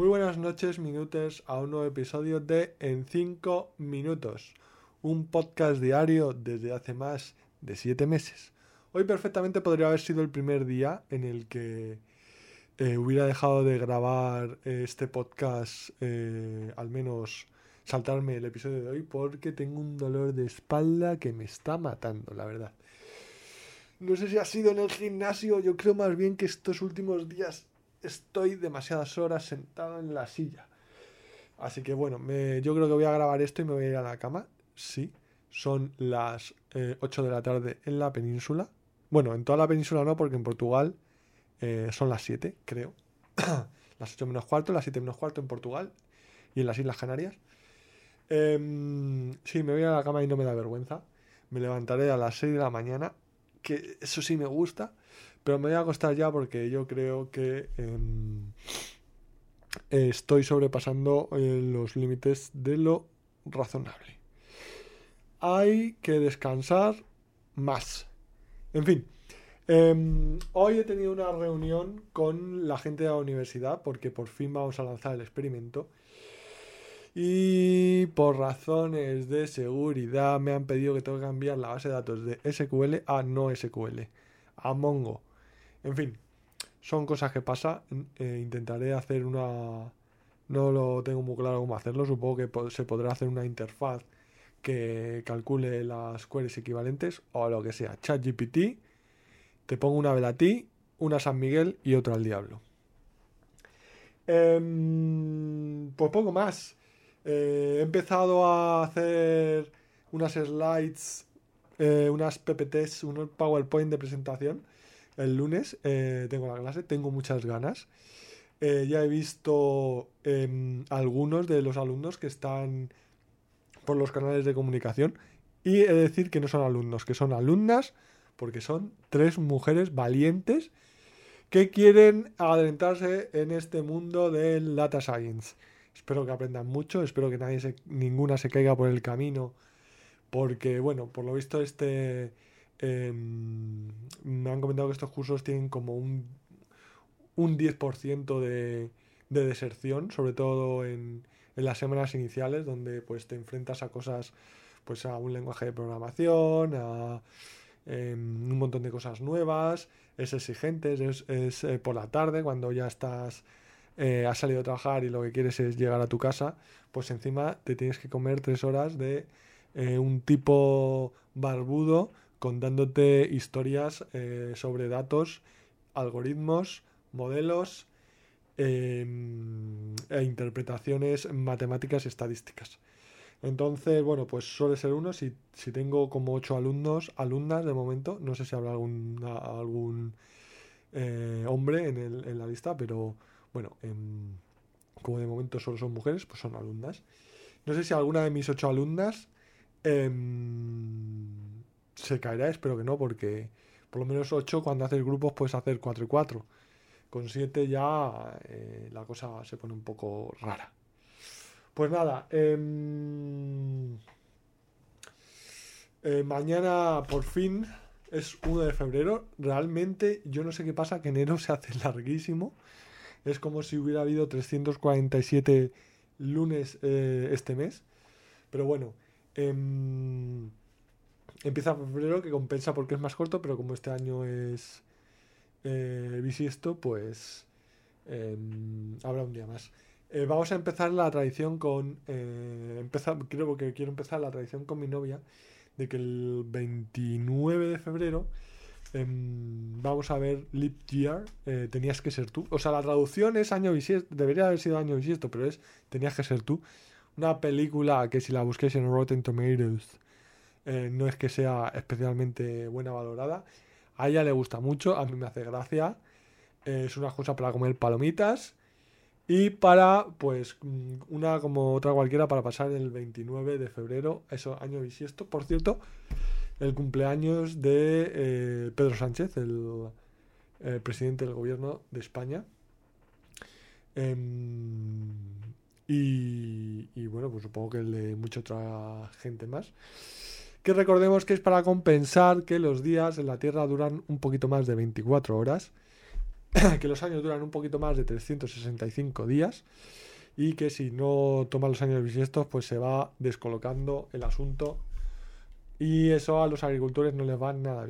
Muy buenas noches, minutos, a un nuevo episodio de En 5 Minutos, un podcast diario desde hace más de 7 meses. Hoy perfectamente podría haber sido el primer día en el que eh, hubiera dejado de grabar eh, este podcast, eh, al menos saltarme el episodio de hoy, porque tengo un dolor de espalda que me está matando, la verdad. No sé si ha sido en el gimnasio, yo creo más bien que estos últimos días estoy demasiadas horas sentado en la silla. Así que bueno, me, yo creo que voy a grabar esto y me voy a ir a la cama. Sí, son las 8 de la tarde en la península. Bueno, en toda la península no, porque en Portugal eh, son las 7, creo. las 8 menos cuarto, las 7 menos cuarto en Portugal y en las Islas Canarias. Em, sí, me voy a la cama y no me da vergüenza. Me levantaré a las 6 de la mañana, que eso sí me gusta, pero me voy a acostar ya porque yo creo que em, estoy sobrepasando eh, los límites de lo razonable. Hay que descansar más. En fin, Em, hoy he tenido una reunión con la gente de la universidad porque por fin vamos a lanzar el experimento. Y por razones de seguridad me han pedido que tengo que cambiar la base de datos de SQL a no SQL, a Mongo. En fin, son cosas que pasan. Eh, intentaré hacer una... No lo tengo muy claro cómo hacerlo. Supongo que se podrá hacer una interfaz que calcule las queries equivalentes o lo que sea. ChatGPT te pongo una vela a ti, una San Miguel y otra al diablo. Em, pues poco más. Eh, he empezado a hacer unas slides, eh, unas PPTs, un PowerPoint de presentación. El lunes eh, tengo la clase, tengo muchas ganas. ya he visto em, algunos de los alumnos que están por los canales de comunicación. Y he de decir que no son alumnos, que son alumnas porque son tres mujeres valientes que quieren adentrarse en este mundo del data science. Espero que aprendan mucho, espero que nadie se, ninguna se caiga por el camino, porque bueno, por lo visto este em, me han comentado que estos cursos tienen como un, un 10% de, de deserción, sobre todo en, en las semanas iniciales, donde pues te enfrentas a cosas, pues a un lenguaje de programación, a Em, un montón de cosas nuevas, es exigente, es, eh, por la tarde cuando ya estás, eh, has salido a trabajar y lo que quieres es llegar a tu casa, pues encima te tienes que comer tres horas de eh, un tipo barbudo contándote historias sobre datos, algoritmos, modelos em, e interpretaciones matemáticas y estadísticas. Entonces, bueno, pues suele ser uno. Si, si tengo como ocho alumnos, alumnas de momento, no sé si habrá algún, algún eh, hombre en, el, en, la lista, pero bueno, como de momento solo son mujeres, pues son alumnas. No sé si alguna de mis ocho alumnas em, se caerá, espero que no, porque por lo menos ocho cuando haces grupos puedes hacer cuatro y cuatro. Con siete ya eh, la cosa se pone un poco rara. Pues nada, em, eh, mañana por fin es 1 de febrero. Realmente yo no sé qué pasa, que enero se hace larguísimo. Es como si hubiera habido 347 lunes eh, este mes. Pero bueno, em, empieza febrero que compensa porque es más corto, pero como este año es eh, bisiesto, pues em, habrá un día más. Eh, vamos a empezar la tradición con. Eh, creo que quiero empezar la tradición con mi novia de que el 29 de febrero em, vamos a ver Leap Year. Tenías que ser tú. O sea, la traducción es año bisiesto. Debería haber sido año bisiesto, pero es Tenías que ser tú. Una película que si la busquéis en Rotten Tomatoes no es que sea especialmente buena valorada. A ella le gusta mucho, a mí me hace gracia. es una cosa para comer palomitas y para, pues, mm, una como otra cualquiera para pasar el 29 de febrero, eso, año bisiesto. Por cierto, el cumpleaños de eh, Pedro Sánchez, el, presidente del gobierno de España. Em, y, y, bueno, pues supongo que el de mucha otra gente más. Que recordemos que es para compensar que los días en la Tierra duran un poquito más de 24 horas que los años duran un poquito más de 365 días y que si no toman los años bisiestos pues se va descolocando el asunto y eso a los agricultores no les va nada bien.